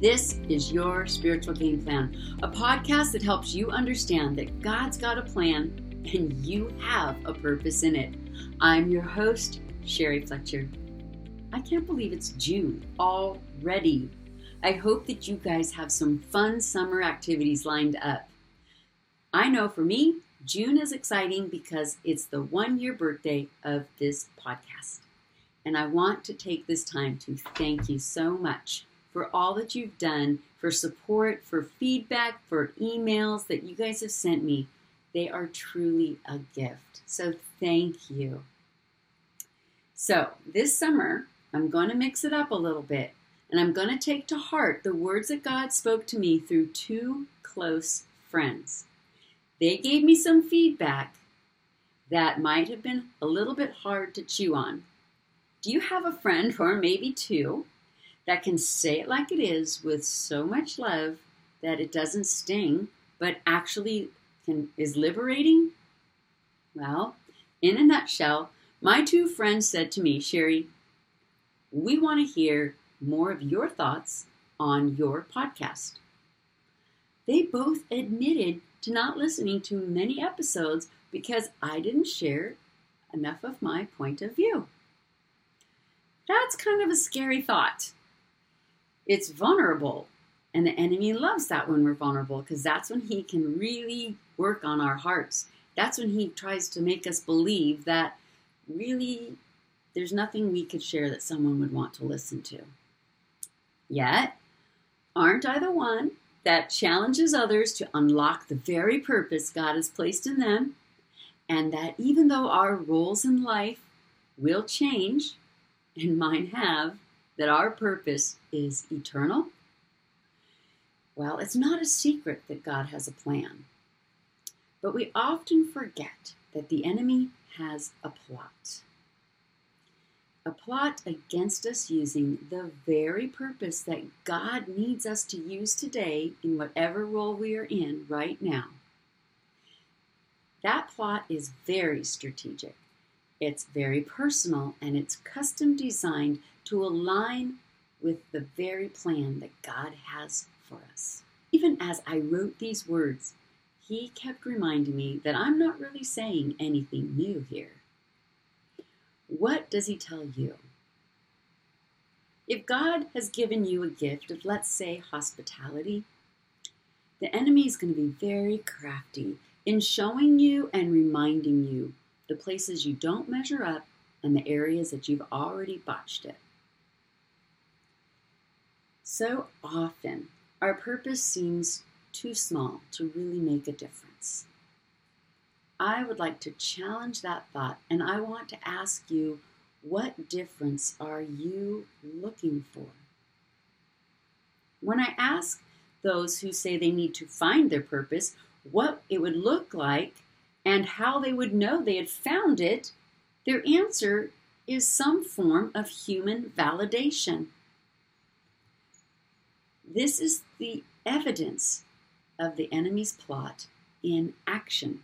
This is Your Spiritual Game Plan, a podcast that helps you understand that God's got a plan and you have a purpose in it. I'm your host, Sherry Fletcher. I can't believe it's June already. I hope that you guys have some fun summer activities lined up. I know for me, June is exciting because it's the one year birthday of this podcast. And I want to take this time to thank you so much for all that you've done, for support, for feedback, for emails that you guys have sent me. They are truly a gift. So thank you. So this summer, I'm going to mix it up a little bit and I'm going to take to heart the words that God spoke to me through two close friends. They gave me some feedback that might have been a little bit hard to chew on. Do you have a friend, or maybe two, that can say it like it is with so much love that it doesn't sting, but actually can, is liberating? Well, in a nutshell, my two friends said to me, Sherry, we want to hear more of your thoughts on your podcast. They both admitted to not listening to many episodes because I didn't share enough of my point of view. That's kind of a scary thought it's vulnerable. And the enemy loves that when we're vulnerable because that's when he can really work on our hearts. That's when he tries to make us believe that really there's nothing we could share that someone would want to listen to. Yet, aren't I the one that challenges others to unlock the very purpose God has placed in them? And that even though our roles in life will change, and mine have, that our purpose is eternal? Well, it's not a secret that God has a plan. But we often forget that the enemy has a plot. A plot against us using the very purpose that God needs us to use today in whatever role we are in right now. That plot is very strategic. It's very personal and it's custom designed to align with the very plan that God has for us. Even as I wrote these words, he kept reminding me that I'm not really saying anything new here. What does he tell you? If God has given you a gift of, let's say, hospitality, the enemy is going to be very crafty in showing you and reminding you the places you don't measure up and the areas that you've already botched it. So often, our purpose seems too small to really make a difference. I would like to challenge that thought and I want to ask you what difference are you looking for? When I ask those who say they need to find their purpose what it would look like and how they would know they had found it, their answer is some form of human validation. This is the evidence of the enemy's plot in action.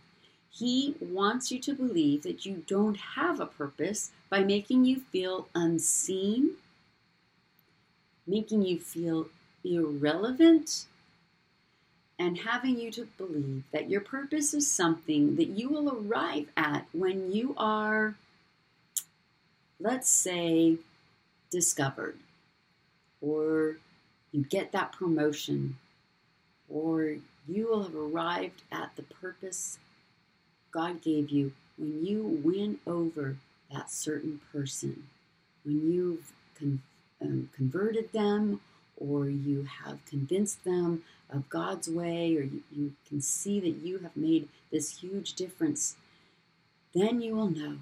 He wants you to believe that you don't have a purpose by making you feel unseen, making you feel irrelevant, and having you to believe that your purpose is something that you will arrive at when you are, let's say, discovered or you get that promotion, or you will have arrived at the purpose God gave you when you win over that certain person, when you've con- um, converted them, or you have convinced them of God's way, or you, you can see that you have made this huge difference, then you will know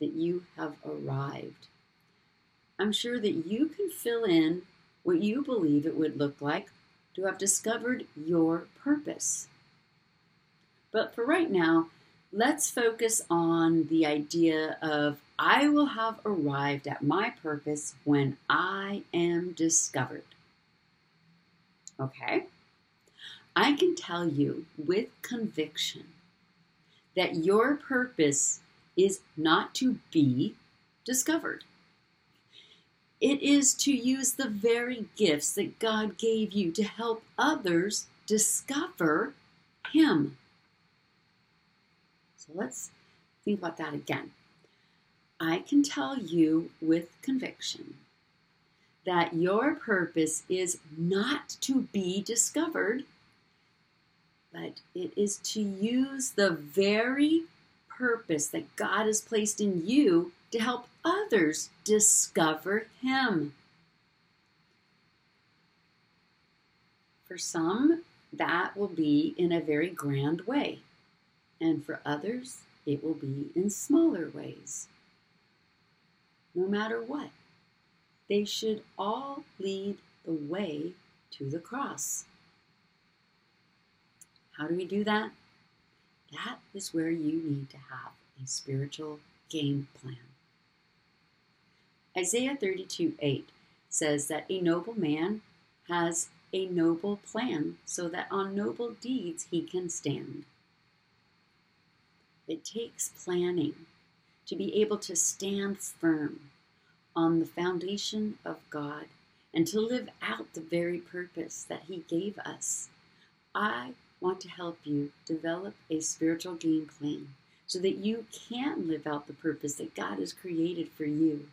that you have arrived. I'm sure that you can fill in what you believe it would look like to have discovered your purpose. But for right now, let's focus on the idea of I will have arrived at my purpose when I am discovered. Okay? I can tell you with conviction that your purpose is not to be discovered It is to use the very gifts that God gave you to help others discover Him. So let's think about that again. I can tell you with conviction that your purpose is not to be discovered, but it is to use the very purpose that God has placed in you to help others discover Him. For some, that will be in a very grand way, and for others, it will be in smaller ways. No matter what, they should all lead the way to the cross. How do we do that? That is where you need to have a spiritual game plan. Isaiah 32 8 says that a noble man has a noble plan so that on noble deeds he can stand. It takes planning to be able to stand firm on the foundation of God and to live out the very purpose that He gave us. I want to help you develop a spiritual game plan so that you can live out the purpose that God has created for you.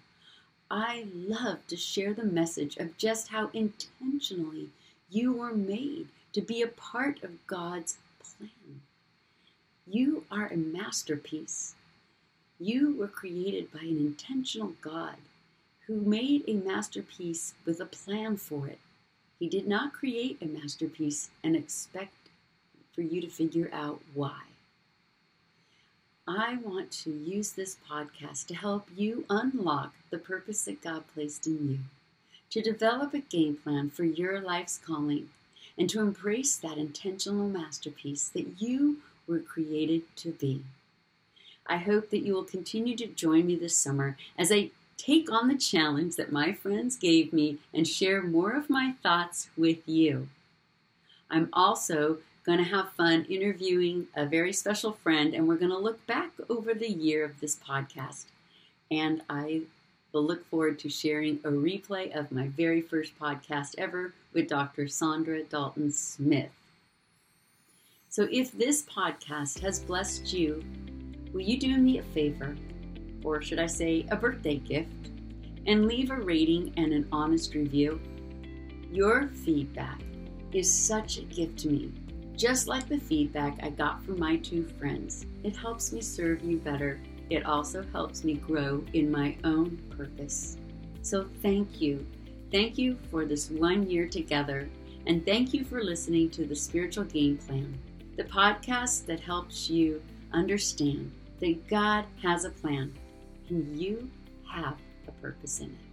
I love to share the message of just how intentionally you were made to be a part of God's plan. You are a masterpiece. You were created by an intentional God who made a masterpiece with a plan for it. He did not create a masterpiece and expect for you to figure out why. I want to use this podcast to help you unlock the purpose that God placed in you, to develop a game plan for your life's calling, and to embrace that intentional masterpiece that you were created to be. I hope that you will continue to join me this summer as I take on the challenge that my friends gave me and share more of my thoughts with you. I'm also going to have fun interviewing a very special friend, and we're going to look back over the year of this podcast. And I will look forward to sharing a replay of my very first podcast ever with Dr. Saundra Dalton Smith. So, if this podcast has blessed you, will you do me a favor or should I say a birthday gift, and leave a rating and an honest review. Your feedback is such a gift to me. Just like the feedback I got from my two friends, it helps me serve you better. It also helps me grow in my own purpose. So thank you. Thank you for this one year together, and thank you for listening to the Spiritual Game Plan, the podcast that helps you understand that God has a plan and you have a purpose in it.